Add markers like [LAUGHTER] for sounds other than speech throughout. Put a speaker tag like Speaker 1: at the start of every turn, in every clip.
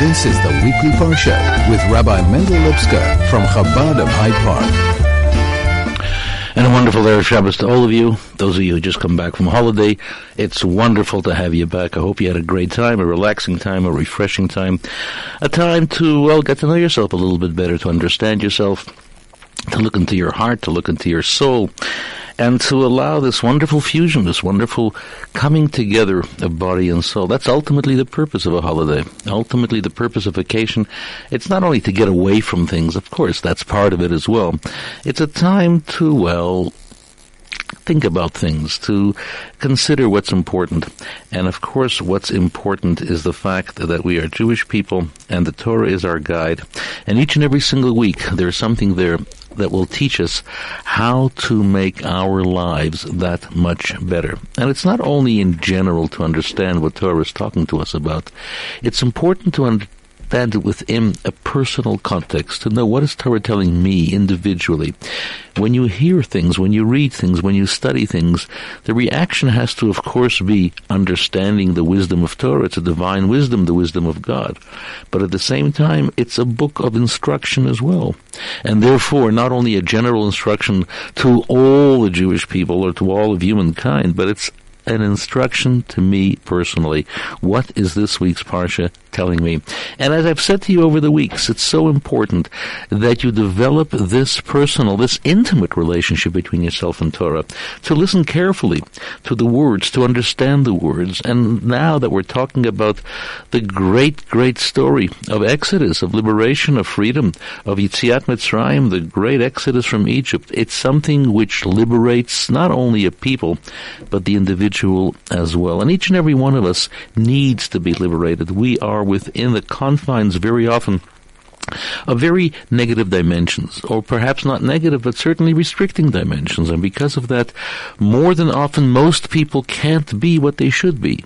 Speaker 1: This is the weekly Parsha with Rabbi Mendel Lipskar from Chabad of Hyde Park.
Speaker 2: And a wonderful Erev Shabbos to all of you. Those of you who just come back from holiday, it's wonderful to have you back. I hope you had a great time, a relaxing time, a refreshing time, a time to, well, get to know yourself a little bit better, to understand yourself, to look into your heart, to look into your soul, and to allow this wonderful fusion, this wonderful coming together of body and soul. That's ultimately the purpose of a holiday. Ultimately, the purpose of vacation. It's not only to get away from things, of course, that's part of it as well. It's a time to, well, think about things, to consider what's important. And of course, what's important is the fact that we are Jewish people and the Torah is our guide. And each and every single week, there's something there that will teach us how to make our lives that much better. And it's not only in general to understand what Torah is talking to us about. It's important to understand understand within a personal context, to know what is Torah telling me individually. When you hear things, when you read things, when you study things, the reaction has to, of course, be understanding the wisdom of Torah. It's a divine wisdom, the wisdom of God. But at the same time, it's a book of instruction as well. And therefore, not only a general instruction to all the Jewish people or to all of humankind, but it's an instruction to me personally. What is this week's Parsha telling me? And as I've said to you over the weeks, it's so important that you develop this personal, this intimate relationship between yourself and Torah, to listen carefully to the words, to understand the words. And now that we're talking about the great, great story of Exodus, of liberation, of freedom, of Yitziat Mitzrayim, the great Exodus from Egypt, it's something which liberates not only a people, but the individual as well. And each and every one of us needs to be liberated. We are within the confines very often of very negative dimensions, or perhaps not negative, but certainly restricting dimensions. And because of that, more than often, most people can't be what they should be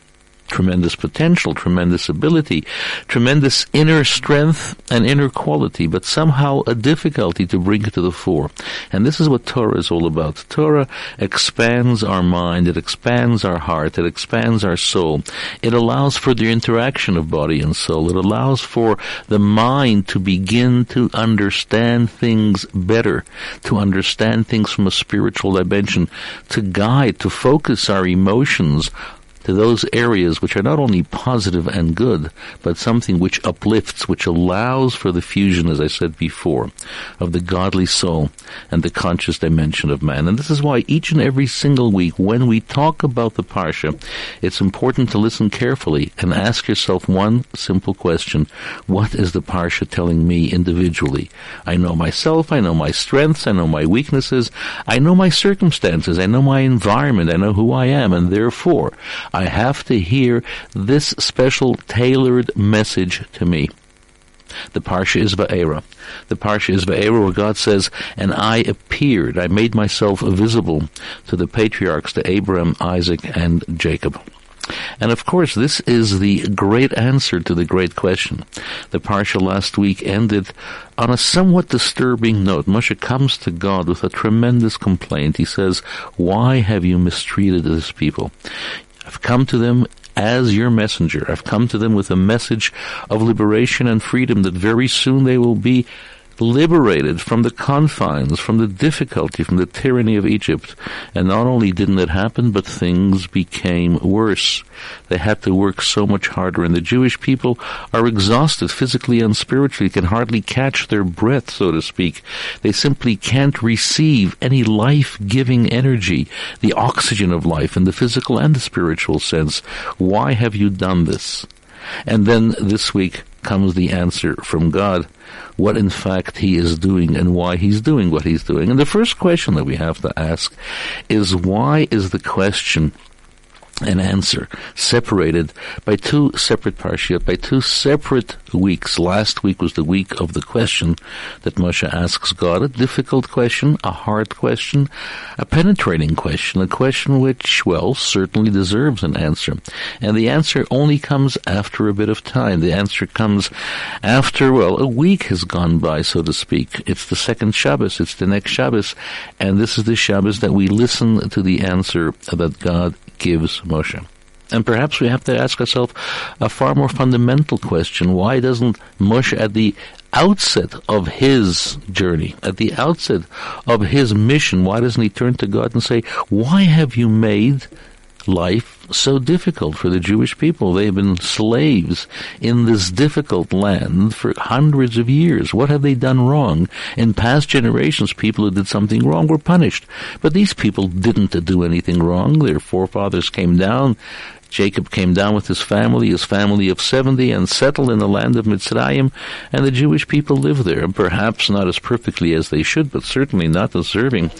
Speaker 2: tremendous potential, tremendous ability, tremendous inner strength and inner quality, but somehow a difficulty to bring it to the fore. And this is what Torah is all about. Torah expands our mind, it expands our heart, it expands our soul. It allows for the interaction of body and soul. It allows for the mind to begin to understand things better, to understand things from a spiritual dimension, to guide, to focus our emotions to those areas which are not only positive and good, but something which uplifts, which allows for the fusion, as I said before, of the godly soul and the conscious dimension of man. And this is why each and every single week, when we talk about the Parsha, it's important to listen carefully and ask yourself one simple question. What is the Parsha telling me individually? I know myself, I know my strengths, I know my weaknesses, I know my circumstances, I know my environment, I know who I am, and therefore, I have to hear this special tailored message to me. The Parsha is Va'era. The Parsha is Va'era where God says, And I appeared, I made myself visible to the patriarchs, to Abraham, Isaac, and Jacob. And of course, this is the great answer to the great question. The Parsha last week ended on a somewhat disturbing note. Moshe comes to God with a tremendous complaint. He says, Why have you mistreated this people? I've come to them as your messenger. I've come to them with a message of liberation and freedom that very soon they will be liberated from the confines, from the difficulty, from the tyranny of Egypt. And not only didn't it happen, but things became worse. They had to work so much harder, and the Jewish people are exhausted physically and spiritually, can hardly catch their breath, so to speak. They simply can't receive any life-giving energy, the oxygen of life in the physical and the spiritual sense. Why have you done this? And then this week comes the answer from God what in fact he is doing and why he's doing what he's doing. And the first question that we have to ask is why is the question an answer separated by two separate parshiot, by two separate weeks. Last week was the week of the question that Moshe asks God, a difficult question, a hard question, a penetrating question, a question which, well, certainly deserves an answer. And the answer only comes after a bit of time. The answer comes after, well, a week has gone by, so to speak. It's the second Shabbos, it's the next Shabbos, and this is the Shabbos that we listen to the answer that God gives Moshe. And perhaps we have to ask ourselves a far more fundamental question. Why doesn't Moshe at the outset of his journey, at the outset of his mission, why doesn't he turn to God and say, why have you made life so difficult for the Jewish people. They've been slaves in this difficult land for hundreds of years. What have they done wrong? In past generations, people who did something wrong were punished. But these people didn't do anything wrong. Their forefathers came down, Jacob came down with his family, his family of 70, and settled in the land of Mitzrayim, and the Jewish people lived there, perhaps not as perfectly as they should, but certainly not deserving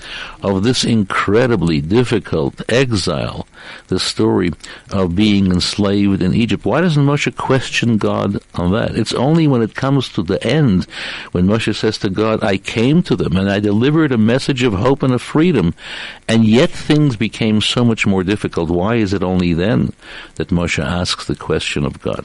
Speaker 2: of this incredibly difficult exile, the story of being enslaved in Egypt. Why doesn't Moshe question God on that? It's only when it comes to the end, when Moshe says to God, I came to them and I delivered a message of hope and of freedom, and yet things became so much more difficult. Why is it only then that Moshe asks the question of God.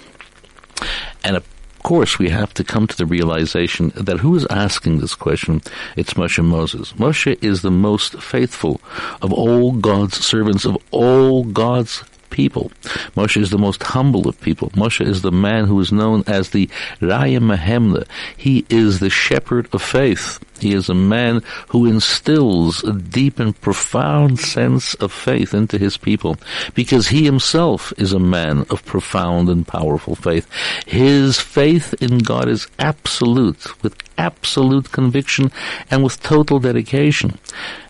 Speaker 2: And of course, we have to come to the realization that who is asking this question? It's Moshe Moses. Moshe is the most faithful of all God's servants, of all God's people. Moshe is the most humble of people. Moshe is the man who is known as the Raya Mahemna. He is the shepherd of faith. He is a man who instills a deep and profound sense of faith into his people because he himself is a man of profound and powerful faith. His faith in God is absolute, with absolute conviction and with total dedication.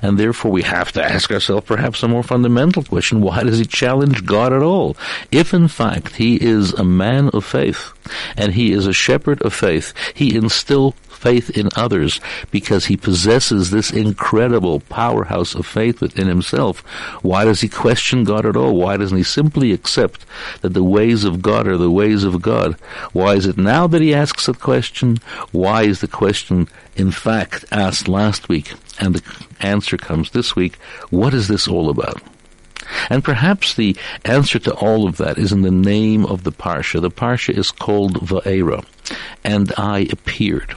Speaker 2: And therefore we have to ask ourselves perhaps a more fundamental question. Why does he challenge God at all? If in fact he is a man of faith and he is a shepherd of faith, he instills faith in others because he possesses this incredible powerhouse of faith within himself. Why does he question God at all? Why doesn't he simply accept that the ways of God are the ways of God? Why is it now that he asks a question? Why is the question in fact asked last week and the answer comes this week? What is this all about? And perhaps the answer to all of that is in the name of the Parsha. The Parsha is called Va'era, and I appeared.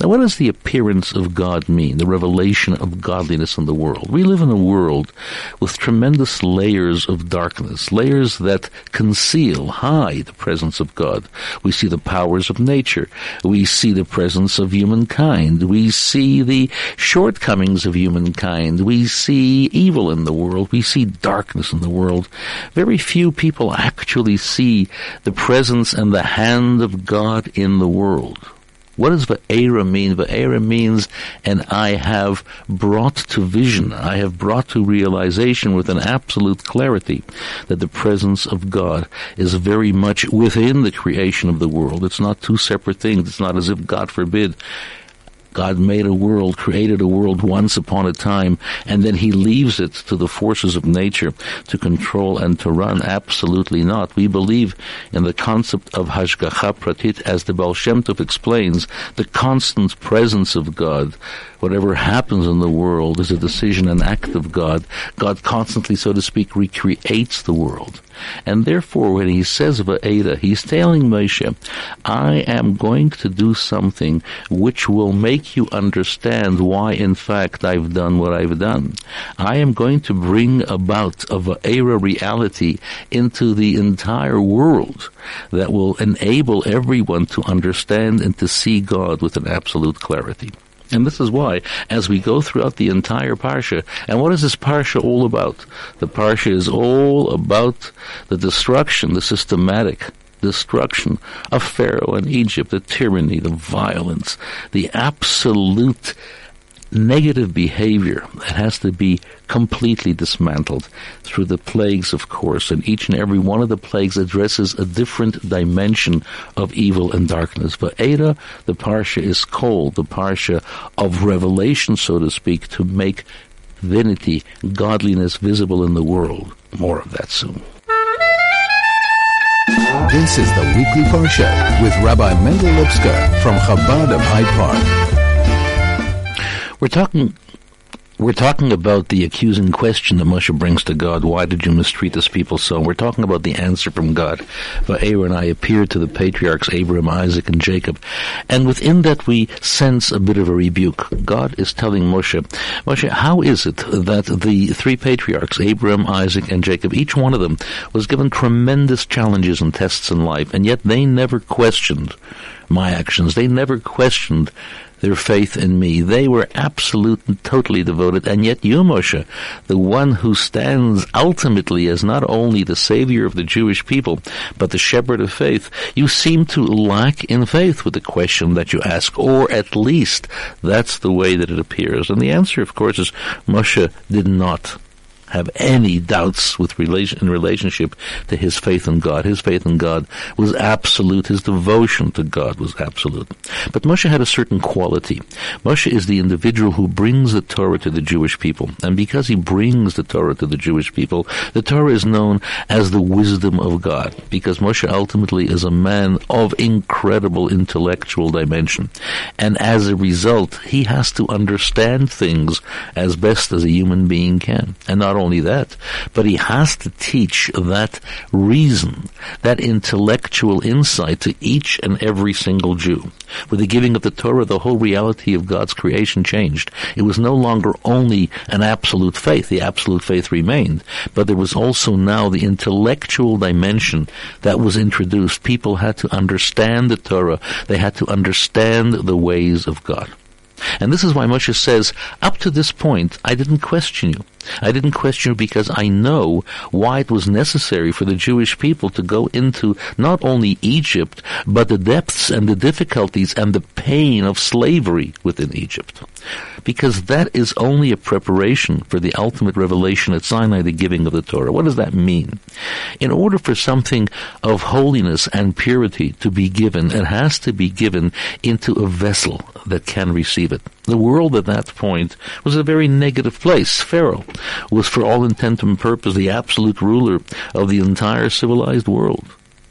Speaker 2: Now, what does the appearance of God mean? The revelation of godliness in the world. We live in a world with tremendous layers of darkness, layers that conceal, hide the presence of God. We see the powers of nature. We see the presence of humankind. We see the shortcomings of humankind. We see evil in the world. We see darkness in the world. Very few people actually see the presence and the hand of God in the world. What does Va'era mean? Va'era means, and I have brought to vision, I have brought to realization with an absolute clarity that the presence of God is very much within the creation of the world. It's not two separate things. It's not as if, God forbid, God made a world, created a world once upon a time, and then he leaves it to the forces of nature to control and to run. Absolutely not. We believe in the concept of Hashgacha Pratit, as the Baal Shem Tov explains, the constant presence of God. Whatever happens in the world is a decision, an act of God. God constantly, so to speak, recreates the world. And therefore, when he says Va'era, he's telling Moshe, I am going to do something which will make you understand why, in fact, I've done what I've done. I am going to bring about a Va'era reality into the entire world that will enable everyone to understand and to see God with an absolute clarity. And this is why, as we go throughout the entire Parsha, and what is this Parsha all about? The Parsha is all about the destruction, the systematic destruction of Pharaoh and Egypt, the tyranny, the violence, the absolute negative behavior that has to be completely dismantled through the plagues, of course, and each and every one of the plagues addresses a different dimension of evil and darkness. But Ada, the Parsha is called the Parsha of revelation, so to speak, to make divinity, godliness visible in the world. More of that soon.
Speaker 1: This is the weekly Parsha with Rabbi Mendel Lipskar from Chabad of Hyde Park.
Speaker 2: We're talking We're talking about the accusing question that Moshe brings to God. Why did you mistreat this people so? And we're talking about the answer from God. But Aaron, I appeared to the patriarchs Abraham, Isaac, and Jacob. And within that we sense a bit of a rebuke. God is telling Moshe, Moshe, how is it that the three patriarchs, Abraham, Isaac, and Jacob, each one of them was given tremendous challenges and tests in life, and yet they never questioned my actions. They never questioned their faith in me. They were absolute and totally devoted, and yet you, Moshe, the one who stands ultimately as not only the savior of the Jewish people, but the shepherd of faith, you seem to lack in faith with the question that you ask, or at least that's the way that it appears. And the answer, of course, is Moshe did not have any doubts with relation in relationship to his faith in God. His faith in God was absolute. His devotion to God was absolute. But Moshe had a certain quality. Moshe is the individual who brings the Torah to the Jewish people. And because he brings the Torah to the Jewish people, the Torah is known as the wisdom of God. Because Moshe ultimately is a man of incredible intellectual dimension. And as a result, he has to understand things as best as a human being can. And not only that, but he has to teach that reason, that intellectual insight to each and every single Jew. With the giving of the Torah, the whole reality of God's creation changed. It was no longer only an absolute faith. The absolute faith remained, but there was also now the intellectual dimension that was introduced. People had to understand the Torah. They had to understand the ways of God. And this is why Moshe says, up to this point, I didn't question you. I didn't question you because I know why it was necessary for the Jewish people to go into not only Egypt, but the depths and the difficulties and the pain of slavery within Egypt. Because that is only a preparation for the ultimate revelation at Sinai, the giving of the Torah. What does that mean? In order for something of holiness and purity to be given, it has to be given into a vessel that can receive it. The world at that point was a very negative place. Pharaoh was for all intent and purpose the absolute ruler of the entire civilized world.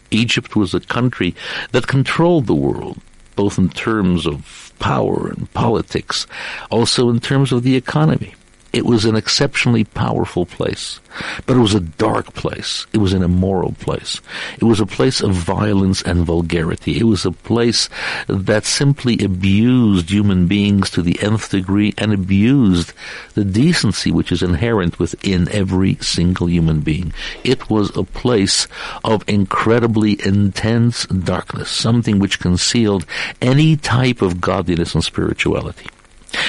Speaker 2: Egypt was a country that controlled the world, both in terms of power and politics, also in terms of the economy. It was an exceptionally powerful place, but it was a dark place. It was an immoral place. It was a place of violence and vulgarity. It was a place that simply abused human beings to the nth degree and abused the decency which is inherent within every single human being. It was a place of incredibly intense darkness, something which concealed any type of godliness and spirituality.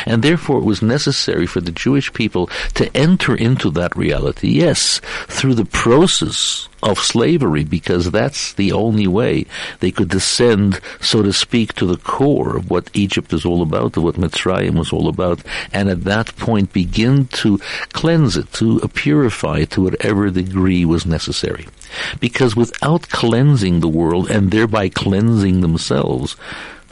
Speaker 2: And therefore it was necessary for the Jewish people to enter into that reality, yes, through the process of slavery, because that's the only way they could descend, so to speak, to the core of what Egypt is all about, of what Mitzrayim was all about, and at that point begin to cleanse it, to purify it to whatever degree was necessary. Because without cleansing the world, and thereby cleansing themselves,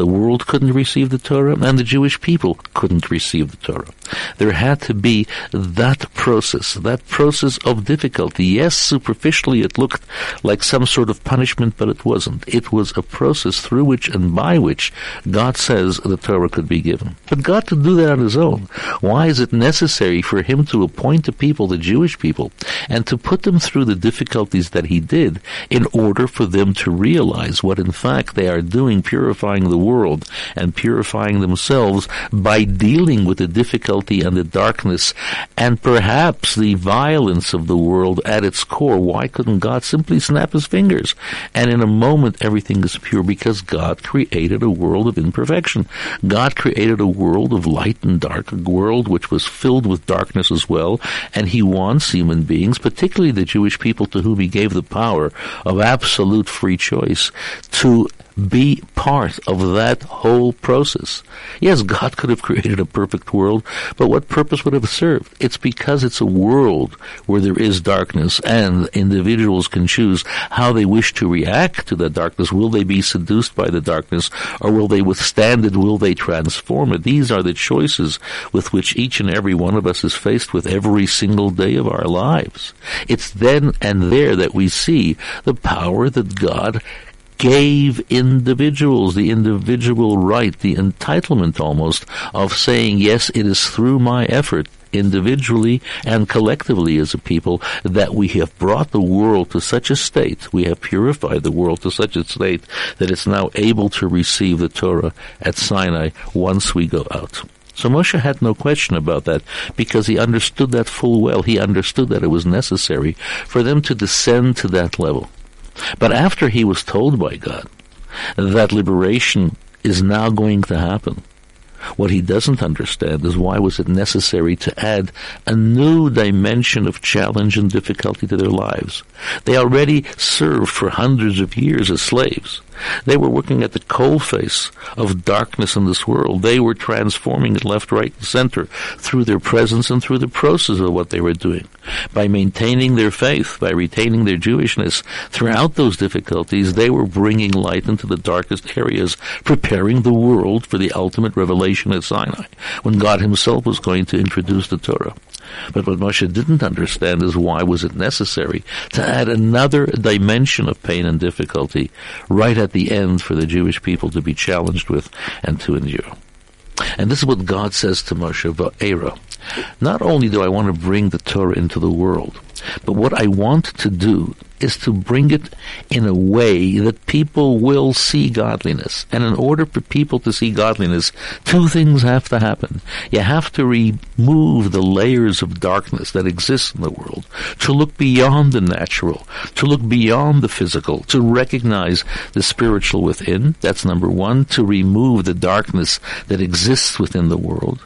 Speaker 2: the world couldn't receive the Torah, and the Jewish people couldn't receive the Torah. There had to be that process, that process of difficulty. Yes, superficially it looked like some sort of punishment, but it wasn't. It was a process through which and by which God says the Torah could be given. But God could do that on His own. Why is it necessary for Him to appoint a people, the Jewish people, and to put them through the difficulties that He did in order for them to realize what in fact they are doing, purifying the world and purifying themselves by dealing with the difficulty and the darkness and perhaps the violence of the world at its core. Why couldn't God simply snap his fingers and in a moment everything is pure because God created a world of imperfection. God created a world of light and dark, a world which was filled with darkness as well, and he wants human beings, particularly the Jewish people to whom he gave the power of absolute free choice, to be part of that whole process. Yes, God could have created a perfect world, but what purpose would it have served? It's because it's a world where there is darkness and individuals can choose how they wish to react to that darkness. Will they be seduced by the darkness or will they withstand it? Will they transform it? These are the choices with which each and every one of us is faced with every single day of our lives. It's then and there that we see the power that God gave individuals the individual right, the entitlement almost, of saying, yes, it is through my effort individually and collectively as a people that we have brought the world to such a state, we have purified the world to such a state that it's now able to receive the Torah at Sinai once we go out. So Moshe had no question about that because he understood that full well. He understood that it was necessary for them to descend to that level. But after he was told by God that liberation is now going to happen, what he doesn't understand is why was it necessary to add a new dimension of challenge and difficulty to their lives. They already served for hundreds of years as slaves. They were working at the coalface of darkness in this world. They were transforming it left, right, and center through their presence and through the process of what they were doing. By maintaining their faith, by retaining their Jewishness, throughout those difficulties, they were bringing light into the darkest areas, preparing the world for the ultimate revelation at Sinai, when God himself was going to introduce the Torah. But what Moshe didn't understand is why was it necessary to add another dimension of pain and difficulty right at the end for the Jewish people to be challenged with and to endure. And this is what God says to Moshe Va'era. Not only do I want to bring the Torah into the world, but what I want to do is to bring it in a way that people will see godliness. And in order for people to see godliness, two things have to happen. You have to remove the layers of darkness that exist in the world, to look beyond the natural, to look beyond the physical, to recognize the spiritual within. That's number one, to remove the darkness that exists within the world.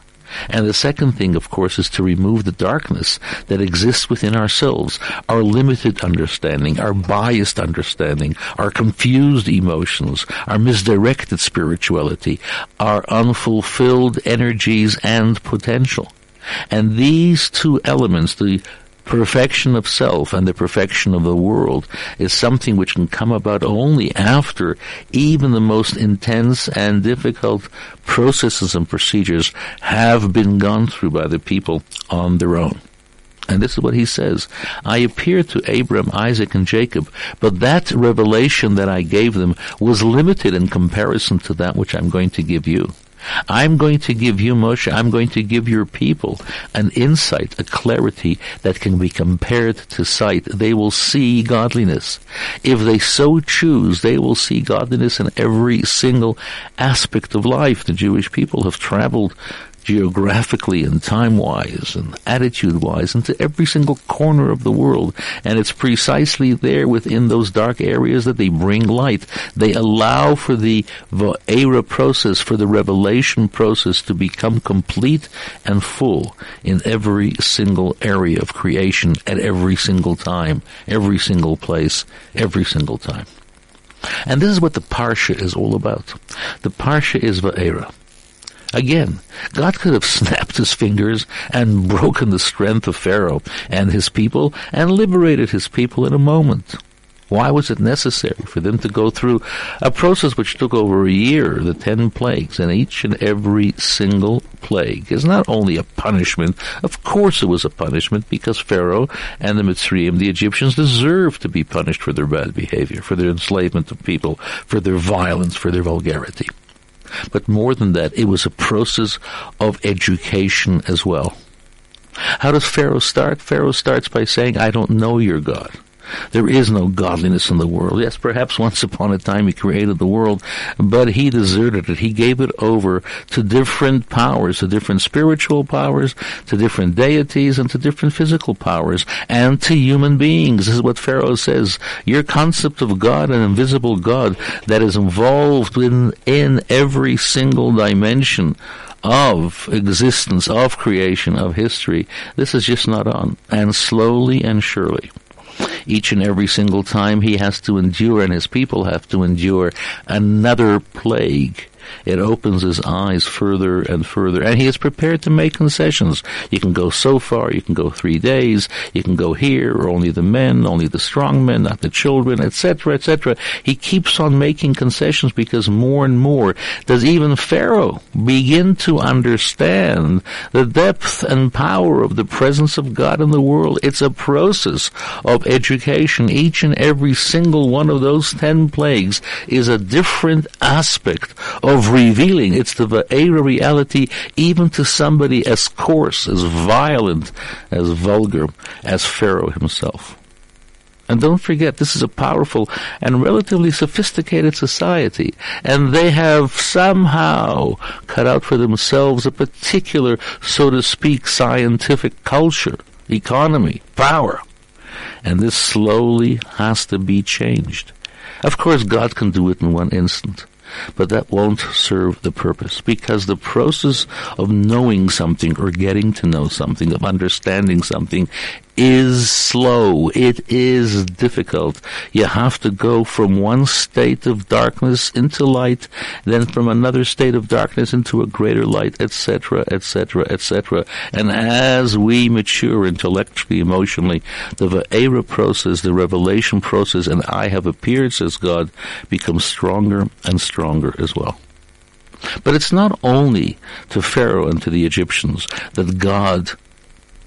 Speaker 2: And the second thing, of course, is to remove the darkness that exists within ourselves, our limited understanding, our biased understanding, our confused emotions, our misdirected spirituality, our unfulfilled energies and potential. And these two elements, the perfection of self and the perfection of the world is something which can come about only after even the most intense and difficult processes and procedures have been gone through by the people on their own. And this is what he says. I appeared to Abram, Isaac, and Jacob, but that revelation that I gave them was limited in comparison to that which I'm going to give you. I'm going to give you, Moshe, I'm going to give your people an insight, a clarity that can be compared to sight. They will see godliness. If they so choose, they will see godliness in every single aspect of life. The Jewish people have traveled geographically and time-wise and attitude-wise into every single corner of the world. And it's precisely there within those dark areas that they bring light. They allow for the Va'era process, for the revelation process to become complete and full in every single area of creation at every single time, every single place, every single time. And this is what the Parsha is all about. The Parsha is Va'era. Again, God could have snapped his fingers and [LAUGHS] broken the strength of Pharaoh and his people and liberated his people in a moment. Why was it necessary for them to go through a process which took over a year, the ten plagues, and each and every single plague is not only a punishment, of course it was a punishment because Pharaoh and the Mitzrayim, the Egyptians, deserved to be punished for their bad behavior, for their enslavement of people, for their violence, for their vulgarity. But more than that, it was a process of education as well. How does Pharaoh start? Pharaoh starts by saying, I don't know your God. There is no godliness in the world. Yes, perhaps once upon a time he created the world, but he deserted it. He gave it over to different powers, to different spiritual powers, to different deities, and to different physical powers, and to human beings. This is what Pharaoh says. Your concept of God, an invisible God that is involved in, in every single dimension of existence, of creation, of history, this is just not on. And slowly and surely, each and every single time he has to endure and his people have to endure another plague it opens his eyes further and further, and he is prepared to make concessions. You can go so far, you can go three days, you can go here, or only the men, only the strong men, not the children, etc., etc. He keeps on making concessions because more and more does even Pharaoh begin to understand the depth and power of the presence of God in the world. It's a process of education. Each and every single one of those ten plagues is a different aspect of revealing. It's the Va'era reality even to somebody as coarse, as violent, as vulgar as Pharaoh himself. And don't forget, this is a powerful and relatively sophisticated society, and they have somehow cut out for themselves a particular, so to speak, scientific culture, economy, power. And this slowly has to be changed. Of course, God can do it in one instant but that won't serve the purpose. Because the process of knowing something or getting to know something, of understanding something is slow. It is difficult. You have to go from one state of darkness into light, then from another state of darkness into a greater light, etc., etc., etc. And as we mature intellectually, emotionally, the Va'era process, the revelation process, and I have appeared, says God, becomes stronger and stronger as well. But it's not only to Pharaoh and to the Egyptians that God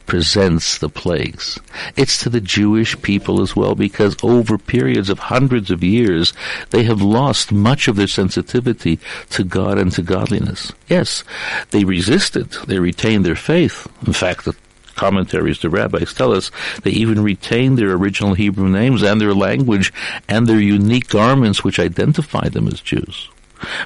Speaker 2: presents the plagues. It's to the Jewish people as well because over periods of hundreds of years, they have lost much of their sensitivity to God and to godliness. Yes, they resisted. They retained their faith. In fact, the commentaries, the rabbis tell us they even retained their original Hebrew names and their language and their unique garments which identify them as Jews.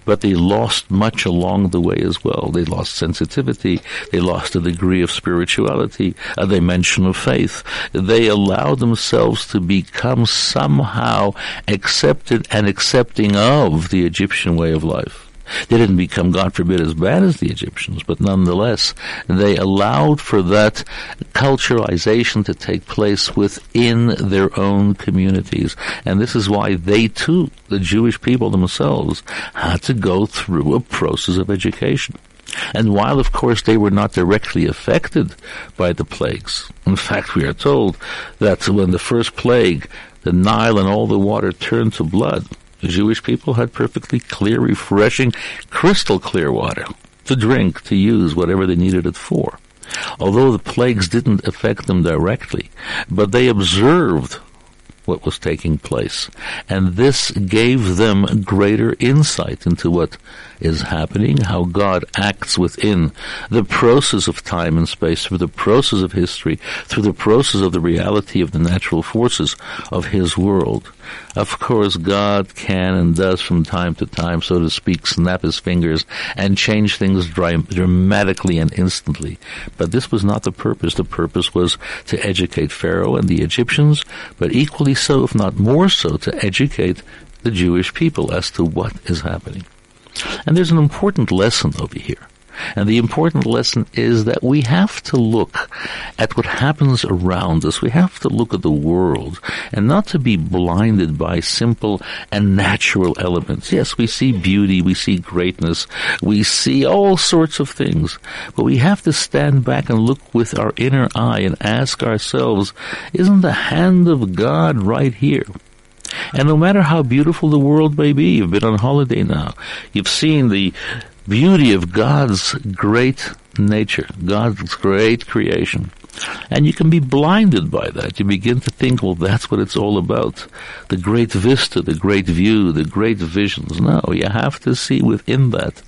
Speaker 2: But they lost much along the way as well. They lost sensitivity. They lost a degree of spirituality, a dimension of faith. They allowed themselves to become somehow accepted and accepting of the Egyptian way of life. They didn't become, God forbid, as bad as the Egyptians, but nonetheless, they allowed for that culturalization to take place within their own communities. And this is why they too, the Jewish people themselves, had to go through a process of education. And while, of course, they were not directly affected by the plagues, in fact, we are told that when the first plague, the Nile and all the water turned to blood, the Jewish people had perfectly clear, refreshing, crystal clear water to drink, to use, whatever they needed it for. Although the plagues didn't affect them directly, but they observed what was taking place. And this gave them greater insight into what is happening, how God acts within the process of time and space, through the process of history, through the process of the reality of the natural forces of His world. Of course, God can and does from time to time, so to speak, snap His fingers and change things dramatically and instantly. But this was not the purpose. The purpose was to educate Pharaoh and the Egyptians, but equally so, if not more so, to educate the Jewish people as to what is happening. And there's an important lesson over here. And the important lesson is that we have to look at what happens around us. We have to look at the world and not to be blinded by simple and natural elements. Yes, we see beauty, we see greatness, we see all sorts of things, but we have to stand back and look with our inner eye and ask ourselves, isn't the hand of God right here? And no matter how beautiful the world may be, you've been on holiday now, you've seen the beauty of God's great nature, God's great creation. And you can be blinded by that. You begin to think, well, that's what it's all about. The great vista, the great view, the great visions. No, you have to see within that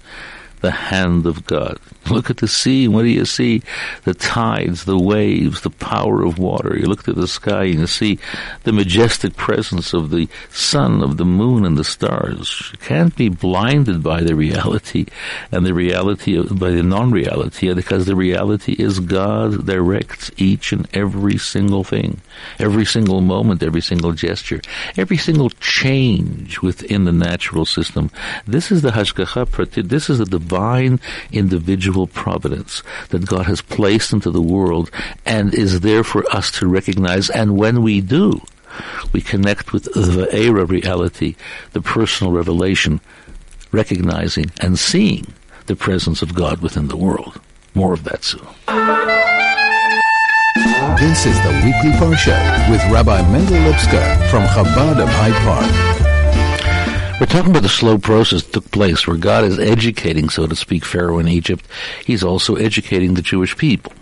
Speaker 2: the hand of God. Look at the sea, what do you see? The tides, the waves, the power of water. You look to the sky and you see the majestic presence of the sun, of the moon, and the stars. You can't be blinded by the reality and the reality of, by the non-reality because the reality is God directs each and every single thing, every single moment, every single gesture, every single change within the natural system. This is the Hashgacha This is the divine individual providence that God has placed into the world and is there for us to recognize. And when we do, we connect with the Era reality, the personal revelation recognizing and seeing the presence of God within the world. More of that soon.
Speaker 1: This is the weekly Parsha with Rabbi Mendel Lipskar from Chabad of Hyde Park.
Speaker 2: We're talking about the slow process that took place where God is educating, so to speak, Pharaoh in Egypt. He's also educating the Jewish people.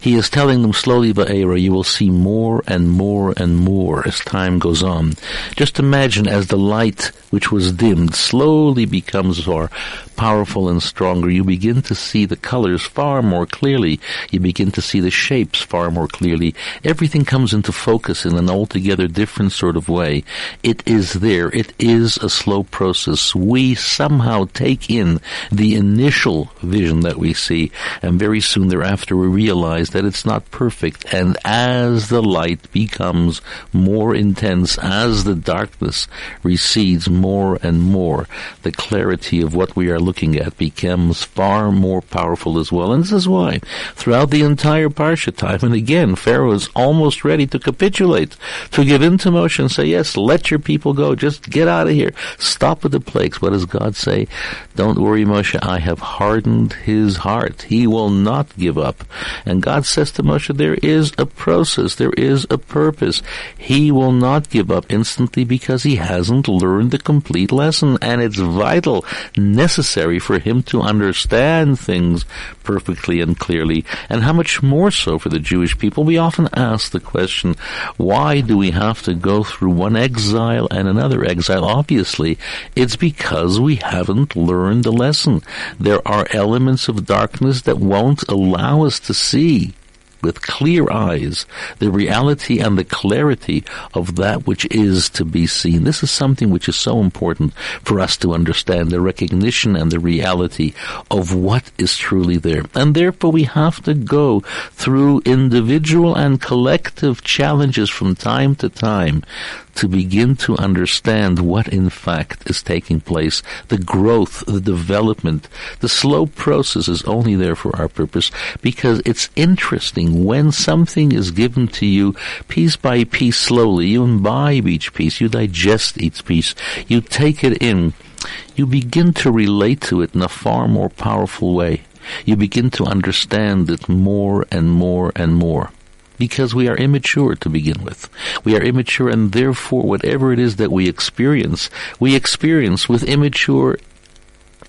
Speaker 2: He is telling them slowly, Va'era, you will see more and more and more as time goes on. Just imagine as the light which was dimmed slowly becomes more powerful and stronger, you begin to see the colors far more clearly. You begin to see the shapes far more clearly. Everything comes into focus in an altogether different sort of way. It is there. It is a slow process. We somehow take in the initial vision that we see, and very soon thereafter we realize that it's not perfect. And as the light becomes more intense, as the darkness recedes more and more, the clarity of what we are looking at becomes far more powerful as well. And this is why throughout the entire Parsha time and again, Pharaoh is almost ready to capitulate, to give in to Moshe and say, yes, let your people go. Just get out of here. Stop with the plagues. What does God say? Don't worry, Moshe. I have hardened his heart. He will not give up. And God says to Moshe, there is a process. There is a purpose. He will not give up instantly because he hasn't learned the complete lesson. And it's vital, necessary for him to understand things perfectly and clearly, and how much more so for the Jewish people. We often ask the question, why do we have to go through one exile and another exile? Obviously, it's because we haven't learned the lesson. There are elements of darkness that won't allow us to see with clear eyes the reality and the clarity of that which is to be seen. This is something which is so important for us to understand the recognition and the reality of what is truly there. And therefore we have to go through individual and collective challenges from time to time to begin to understand what in fact is taking place. The growth, the development, the slow process is only there for our purpose because it's interesting when something is given to you piece by piece slowly. You imbibe each piece, you digest each piece, you take it in, you begin to relate to it in a far more powerful way. You begin to understand it more and more and more because we are immature to begin with. We are immature and therefore whatever it is that we experience, we experience with immature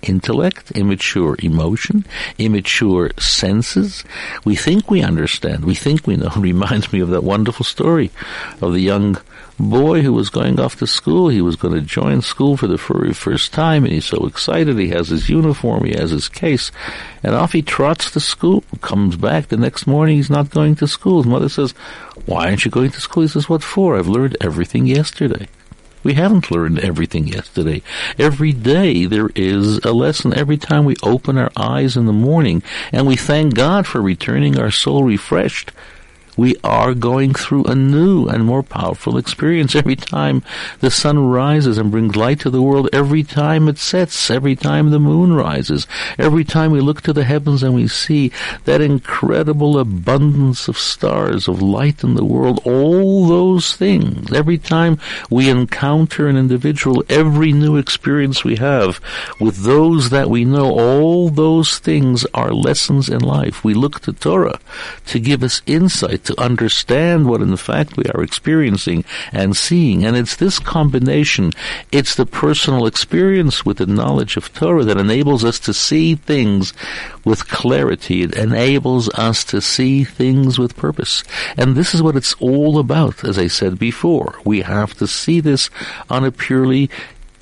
Speaker 2: intellect, immature emotion, immature senses. We think we understand. We think we know. [LAUGHS] Reminds me of that wonderful story of the young boy who was going off to school. He was going to join school for the very first time, and he's so excited. He has his uniform, he has his case, and off he trots to school. Comes back the next morning, he's not going to school. His mother says, Why aren't you going to school? He says, What for? I've learned everything yesterday. We haven't learned everything yesterday. Every day there is a lesson. Every time we open our eyes in the morning and we thank God for returning our soul refreshed, we are going through a new and more powerful experience every time the sun rises and brings light to the world, every time it sets, every time the moon rises, every time we look to the heavens and we see that incredible abundance of stars, of light in the world, all those things, every time we encounter an individual, every new experience we have with those that we know, all those things are lessons in life. We look to Torah to give us insight, to understand what in fact we are experiencing and seeing. And it's this combination, it's the personal experience with the knowledge of Torah that enables us to see things with clarity. It enables us to see things with purpose. And this is what it's all about, as I said before. We have to see this on a purely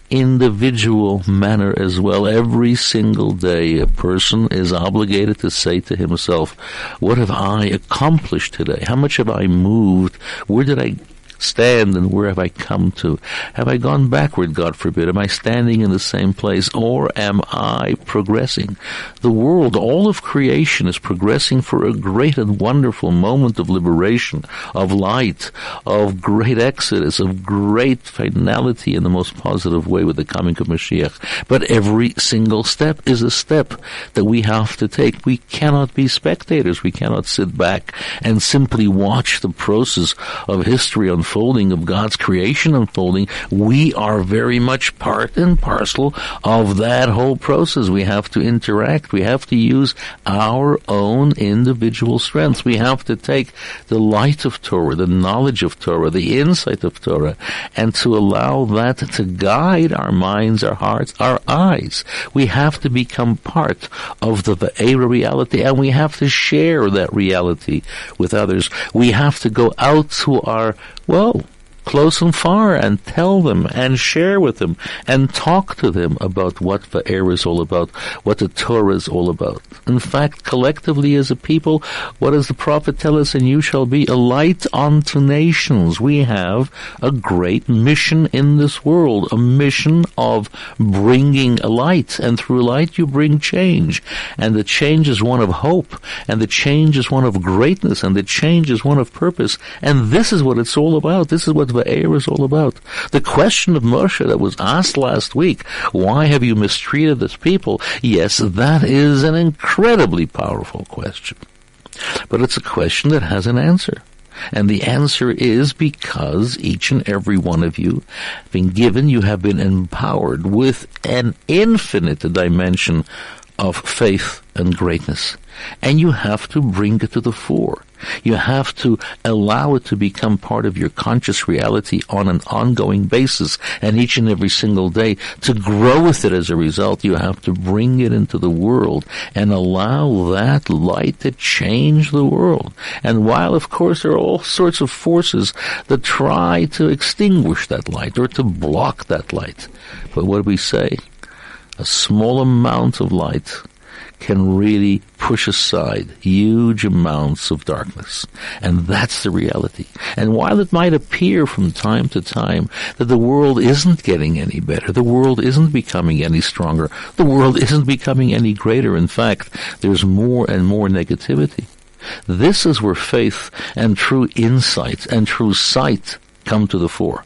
Speaker 2: individual manner as well. Every single day, a person is obligated to say to himself, what have I accomplished today? How much have I moved? Where did I stand and where have I come to? Have I gone backward, God forbid? Am I standing in the same place or am I progressing? The world, all of creation is progressing for a great and wonderful moment of liberation, of light, of great exodus, of great finality in the most positive way with the coming of Mashiach. But every single step is a step that we have to take. We cannot be spectators. We cannot sit back and simply watch the process of history unfold unfolding, of God's creation unfolding, we are very much part and parcel of that whole process. We have to interact. We have to use our own individual strengths. We have to take the light of Torah, the knowledge of Torah, the insight of Torah, and to allow that to guide our minds, our hearts, our eyes. We have to become part of the Va'era reality, and we have to share that reality with others. We have to go out to our, well, close and far and tell them and share with them and talk to them about what the air is all about, what the Torah is all about. In fact, collectively as a people, what does the prophet tell us? And you shall be a light unto nations. We have a great mission in this world, a mission of bringing a light. And through light you bring change. And the change is one of hope. And the change is one of greatness. And the change is one of purpose. And this is what it's all about. This is what Va'era is all about. The question of Moshe that was asked last week, why have you mistreated this people? Yes, that is an incredibly powerful question. But it's a question that has an answer. And the answer is because each and every one of you have been given, you have been empowered with an infinite dimension of faith and greatness. And you have to bring it to the fore. You have to allow it to become part of your conscious reality on an ongoing basis and each and every single day to grow with it as a result. You have to bring it into the world and allow that light to change the world. And while of course there are all sorts of forces that try to extinguish that light or to block that light, but what do we say? A small amount of light can really push aside huge amounts of darkness. And that's the reality. And while it might appear from time to time that the world isn't getting any better, the world isn't becoming any stronger, the world [LAUGHS] isn't becoming any greater, in fact, there's more and more negativity. This is where faith and true insight and true sight come to the fore.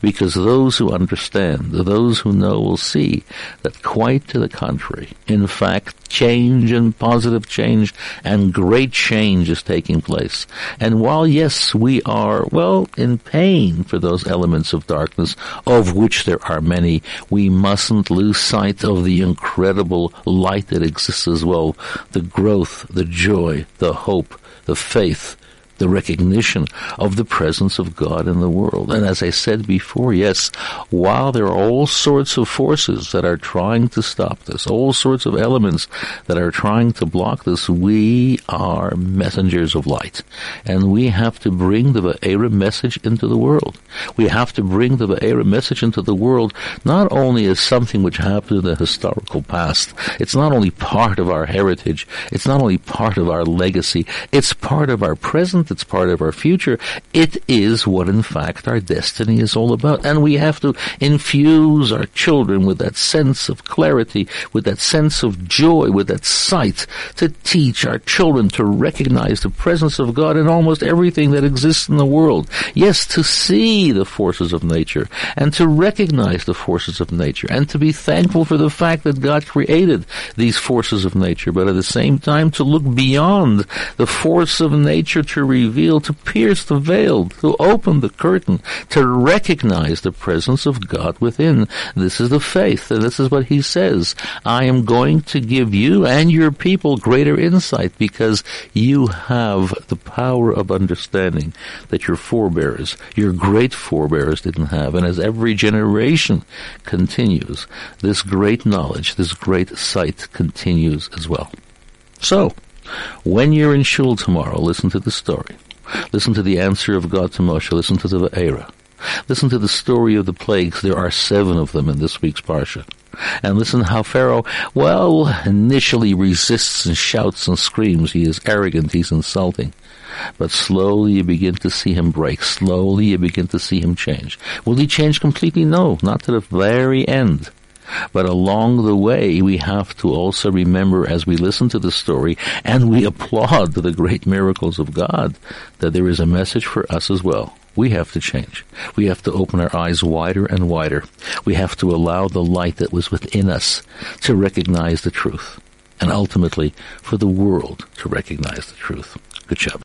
Speaker 2: Because those who understand, those who know will see that quite to the contrary, in fact, change and positive change and great change is taking place. And while yes, we are, well, in pain for those elements of darkness, of which there are many, we mustn't lose sight of the incredible light that exists as well. The growth, the joy, the hope, the faith, the recognition of the presence of God in the world. And as I said before, yes, while there are all sorts of forces that are trying to stop this, all sorts of elements that are trying to block this, we are messengers of light. And we have to bring the Va'era message into the world. We have to bring the Va'era message into the world not only as something which happened in the historical past, it's not only part of our heritage, it's not only part of our legacy, it's part of our present it's part of our future. It is what, in fact, our destiny is all about. And we have to infuse our children with that sense of clarity, with that sense of joy, with that sight, to teach our children to recognize the presence of God in almost everything that exists in the world. Yes, to see the forces of nature and to recognize the forces of nature and to be thankful for the fact that God created these forces of nature, but at the same time to look beyond the force of nature to reveal, to pierce the veil, to open the curtain, to recognize the presence of God within. This is the faith, and this is what he says. I am going to give you and your people greater insight because you have the power of understanding that your forebears, your great forebears didn't have. And as every generation continues, this great knowledge, this great sight continues as well. So, when you're in shul tomorrow, listen to the story. Listen to the answer of God to Moshe. Listen to Va'era. Listen to the story of the plagues. There are seven of them in this week's parsha. And listen how Pharaoh, well, initially resists and shouts and screams. He is arrogant. He's insulting. But slowly you begin to see him break. Slowly you begin to see him change. Will he change completely? No, not to the very end. But along the way, we have to also remember as we listen to the story and we applaud the great miracles of God that there is a message for us as well. We have to change. We have to open our eyes wider and wider. We have to allow the light that was within us to recognize the truth and ultimately for the world to recognize the truth. Good job.